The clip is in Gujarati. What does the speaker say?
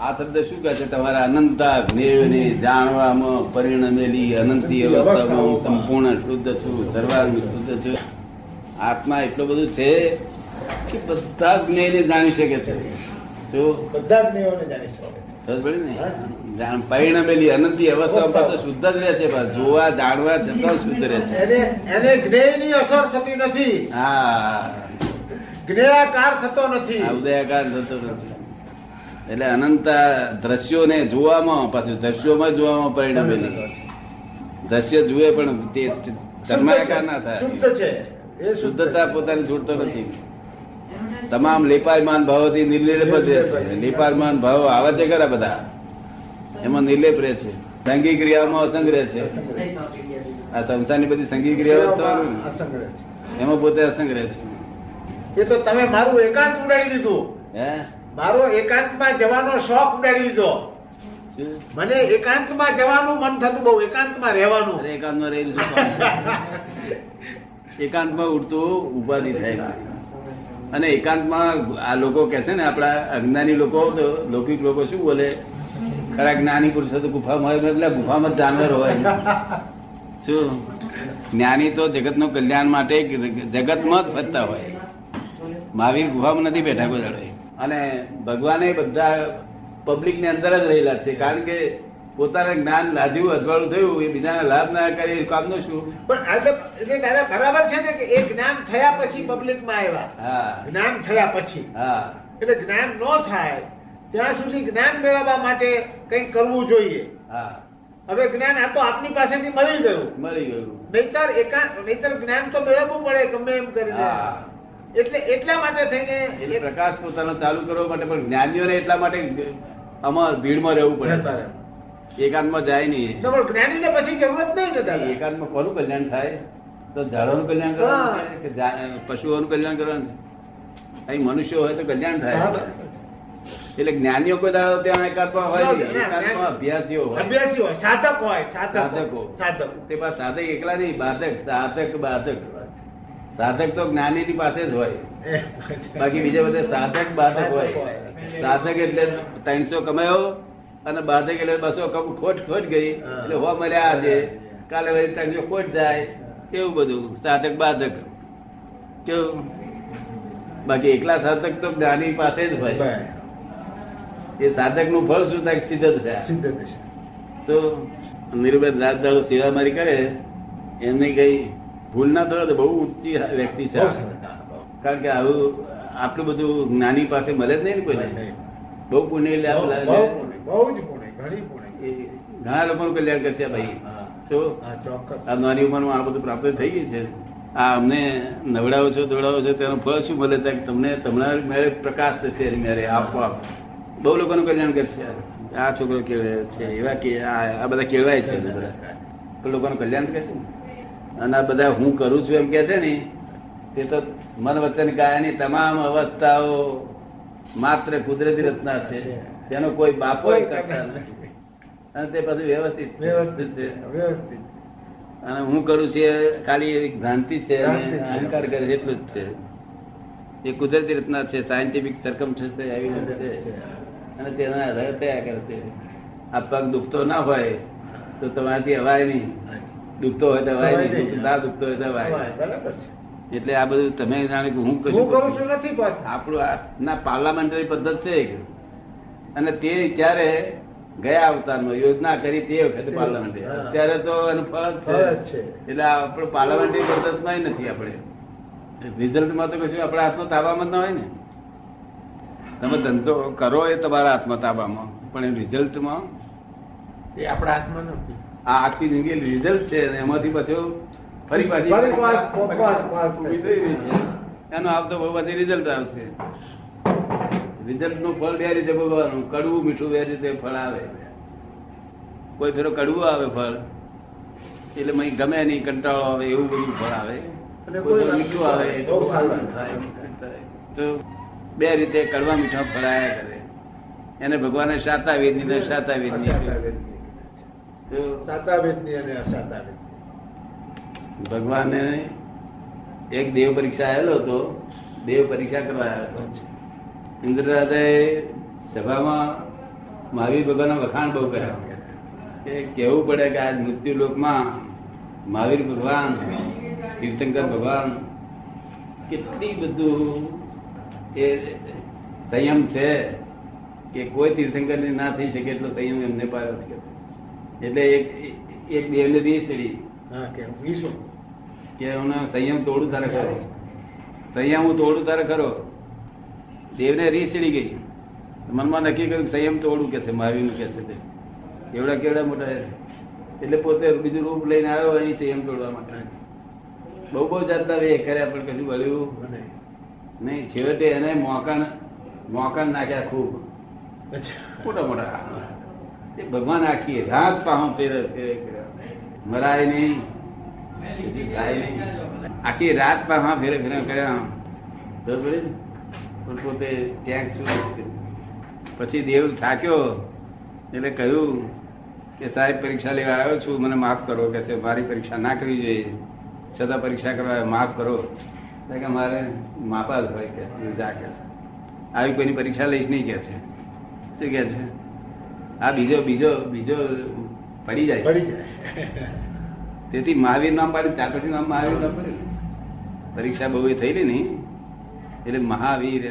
આ શબ્દ શું કહે છે? તમારા અનંતા જ્ઞેયને જાણવામાં પરિણમેલી અનંતી અવસ્થામાં હું સંપૂર્ણ શુદ્ધ છું સર્વાંગ શુદ્ધ છું. આત્મા એટલું બધું છે કે બધા જ્ઞેયને જાણી શકે છે. જો બધા જ્ઞેયોને જાણી શકે પરિણમેલી અનંતી અવસ્થામાં તો શુદ્ધ જ રહે છે જોવા જાણવા છતાં શુદ્ધ રહે છે. એને એને જ્ઞેયની અસર થતી નથી. હા. જ્ઞેયાકાર થતો નથી. ઉદયાકાર થતો નથી. એટલે અનંત દ્રશ્યોને જોવામાં પાછું દ્રશ્યોમાં જોવામાં પરિણમેલી દ્રશ્ય. જુએ પણ તે તન્માયાકાર ના થાય. શુદ્ધ છે. એ શુદ્ધતા પોતાની છૂટતો નથી. તમામ લેપાયમાન ભાવોથી નિર્લેપ જ રહે છે. લેપાયમાન ભાવો આવે છે ખરા બધા? એમાં નિર્લેપ રહે છે. સંગી ક્રિયાઓમાં અસંગ રહે છે. આ સંસારની બધી સંગી ક્રિયાઓ એમાં પોતે અસંગ રહે છે છે. એ તો તમે મારું એકાંત ઉડાડી દીધું. હે? મારો એકાંતમાં જવાનો શોખ ઉડાડી દીધો મને એકાંતમાં જવાનું મન થતું બહુ એકાંતમાં રહેવાનું. એકાંતમાં રહેલું? એકાંતમાં ઉઠતું ઉપાધિ થાય. અને એકાંતમાં આ લોકો કે છે ને આપણા અજ્ઞાની લોકો તો લૌકિક લોકો શું બોલે? ખરા જ્ઞાની પુરુષો તો ગુફામાં હોય એટલે ગુફામાં જ જાનવર હોય. શું? જ્ઞાની તો જગતનું કલ્યાણ માટે જગતમાં જ ફરતા હોય. મહાવીર ગુફામાં નથી બેઠા કોઈ. અને ભગવાને બધા પબ્લિકની અંદર જ રહેલા છે. કારણ કે પોતાને જ્ઞાન લાદ્યું અજવાળું થયું એ બીજાને લાભ ના કરે એ કામનું શું? પણ એટલે દાદા બરાબર છે ને કે એ જ્ઞાન થયા પછી પબ્લિકમાં આવ્યા. હા. જ્ઞાન થયા પછી. હા. એટલે જ્ઞાન ન થાય ત્યાં સુધી જ્ઞાન મેળવવા માટે કંઈક કરવું જોઈએ. હા. હવે જ્ઞાન આ તો આપની પાસેથી મળી ગયું. મળી ગયું. નહીતર એકાંત નહીતર જ્ઞાન તો મેળવવું પડે ગમે એમ કરીને. હા. એટલે એટલા માટે થઈને પ્રકાશ પોતાનો ચાલુ કરવા માટે પણ જ્ઞાનીઓને એટલા માટે આમાં ભીડમાં રહેવું પડે. એકાંતમાં જાય નહીં. જ્ઞાનીને પછી જરૂરત નહીં દાદા. એકાંતમાં કોનું કલ્યાણ થાય? તો ઝાડોનું કલ્યાણ કરવાનું કે પશુઓનું કલ્યાણ કરવાનું છે અહીં મનુષ્ય હોય તો કલ્યાણ થાય. એટલે જ્ઞાનીઓ કોઈ દાડો ત્યાં એકાંતમાં હોય એકાંતમાં અભ્યાસીઓ હોય. અભ્યાસીઓ સાધક હોય સાધકો. સાધકો. તે પાછા સાધક એકલા નહીં બાધક સાધક બાધક. સાધક તો જ્ઞાની ની પાસે જ હોય. બાકી બીજા બધા સાધક બાધક હોય. સાધક એટલે ત્રણસો કમાયો અને બાધક એટલે બસો કમ ખોટ ખોટ ગઈ. એટલે હો મર્યા આજે. કાલે વળી ત્રણસો ખોટ જાય. એવું બધું? સાધક બાધક. કેવું? બાકી એકલા સાધક તો જ્ઞાની પાસે જ હોય. એ સાધકનું ફળ શું થાય? સિદ્ધ થાય. તો નિર્ભય રાત દાડો સેવા મારી કરે એમને કઈ ભૂલ ના થયો તો બહુ ઊંચી વ્યક્તિ છે. કારણ કે આવું આટલું બધું જ્ઞાની પાસે મળે જ નહીં ને કોઈને. બહુ પુણ્ય ઘણી લોકોનું કલ્યાણ કરશે ભાઈ. શું? આ નાની ઉંમરમાં આ બધું પ્રાપ્ત થઈ ગયું છે. આ અમને નવડાવો છો દોડાવો છો તેનું ફળ શું મળે ત્યાં? તમને તમારા મેળે પ્રકાશ થશે મેળે. આપોઆપ બહુ લોકોનું કલ્યાણ કરશે આ. છોકરો કેળવે છે એવા કે આ આ બધા કેળવાય છે લોકોનું કલ્યાણ કરશે ને? અને આ બધા હું કરું છું એમ કે છે ને તે તો મન વચન કાયાની તમામ અવસ્થાઓ માત્ર કુદરતી રચના છે. તેનો કોઈ બાપો કરતા નથી. અને તે બધું વ્યવસ્થિત વ્યવસ્થિત છે. વ્યવસ્થિત. અને હું કરું છું એ ખાલી એક ભ્રાંતિ છે અને અહંકાર કરે છે એટલું જ છે. એ કુદરતી રચના છે. સાયન્ટિફિક સરકમ છે. એવિડન્સ છે. અને તેના આધારે તૈયાર કરે છે આ પગ દુખતો ના હોય તો તમારાથી અવાય નહીં. દુખતો હોય તો નહીં ના દુખતો હોય તો છે. એટલે આ બધું તમે જાણે કે હું કશું કરું છું નથી આપણું ના પાર્લામેન્ટરી પદ્ધત છે અને તે ક્યારે ગયા અવતારમાં યોજના કરી તે વખતે પાર્લામેન્ટ અત્યારે તો એનું ફળ છે. છે. એટલે આપણે પાર્લામેન્ટરી પદ્ધતમાં નથી આપણે. રિઝલ્ટમાં તો કશું આપણા હાથમાં તાબામાં જ ના હોય ને. તમે ધંધો કરો એ તમારા હાથમાં તાબામાં પણ એ રિઝલ્ટમાં એ આપણા હાથમાં નથી. આ આખી જિંદગી રિઝલ્ટ છે એમાંથી પાછું ફરી પાછી થઈ રહી છે. એનો આવતો બહુ પછી રિઝલ્ટ આવશે. રિઝલ્ટનું ફળ બે રીતે ભોગવવાનું કડવું મીઠું બે રીતે ફળ આવે. કોઈ ફેરો કડવું આવે ફળ એટલે મય ગમે નહીં કંટાળો આવે એવું બધું ફળ આવે. મીઠું આવે. તો બે રીતે કડવા મીઠા ફળ આયા કરે. એને ભગવાને શાતા વેદની ને અને. ભગવાને એક દેવ પરીક્ષા આવેલો હતો દેવ પરીક્ષા કરવા આવ્યો હતો. ઇન્દ્રરાજાએ સભામાં મહાવીર ભગવાનના વખાણ બહુ કર્યા. કે કેવું પડે કે આ મૃત્યુ લોકમાં મહાવીર ભગવાન તીર્થંકર ભગવાન કેટલી બધું એ સંયમ છે કે કોઈ તીર્થંકર ના થઈ શકે એટલો સંયમ એમને પાડ્યો છે. એટલે એક એક દેવને દીસ ચડી હા કે કે હું સંયમ તોડું તારે ખરો. સંયમ હું તોડું તારે ખરો. દેવને રીસ ચડી ગઈ. મનમાં નક્કી કર્યું સંયમ તોડું કે છે મહાવીરનું કે છે તે. એવડા કેવડા મોટા એટલે પોતે બીજું રૂપ લઈને આવ્યો અહીં સંયમ તોડવા માટે. બહુ બહુ જાતના વે કર્યા પણ કશું વળ્યું નહીં. છેવટે એને મોકાણ મોકાણ નાખ્યા ખૂબ. મોટા મોટા. એ ભગવાન આખી રાત પાહો ફેરે મરાય નહીં. પછી થાય નહીં. આખી રાત પાહા ફેરે ફેરે કર્યા. બરોબર પોતે ત્યાં છું. પછી દેવ થાક્યો. એટલે કહ્યું કે, સાહેબ, પરીક્ષા લેવા આવ્યો છું. મને માફ કરો. કે છે, મારી પરીક્ષા ના કરવી જોઈએ. છતાં પરીક્ષા કરવા માફ કરો. કે મારે માપા જ હોય કે જા કે છે. આવી કોઈની પરીક્ષા લઈશ નહીં કે છે. શું કે છે? આ બીજો બીજો બીજો પડી જાય. પડી જાય. તેથી મહાવીર નામ પાડ્યું ત્યાર પછી નામ મહાવીર નામ પડ્યું. પરીક્ષા બહુ એ થયેલી ને એટલે મહાવીર